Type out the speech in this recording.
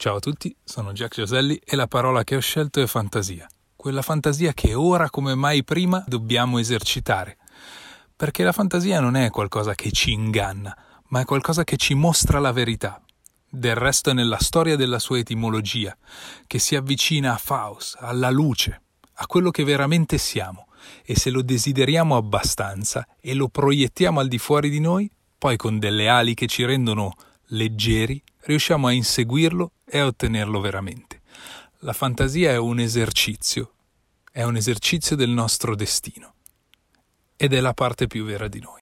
Ciao a tutti, sono Jack Gioselli e la parola che ho scelto è fantasia. Quella fantasia che ora come mai prima dobbiamo esercitare. Perché la fantasia non è qualcosa che ci inganna, ma è qualcosa che ci mostra la verità. Del resto è nella storia della sua etimologia, che si avvicina a Faust, alla luce, a quello che veramente siamo, e se lo desideriamo abbastanza e lo proiettiamo al di fuori di noi, poi con delle ali che ci rendono leggeri, riusciamo a inseguirlo e ottenerlo veramente. La fantasia è un esercizio, è un esercizio del nostro destino ed è la parte più vera di noi.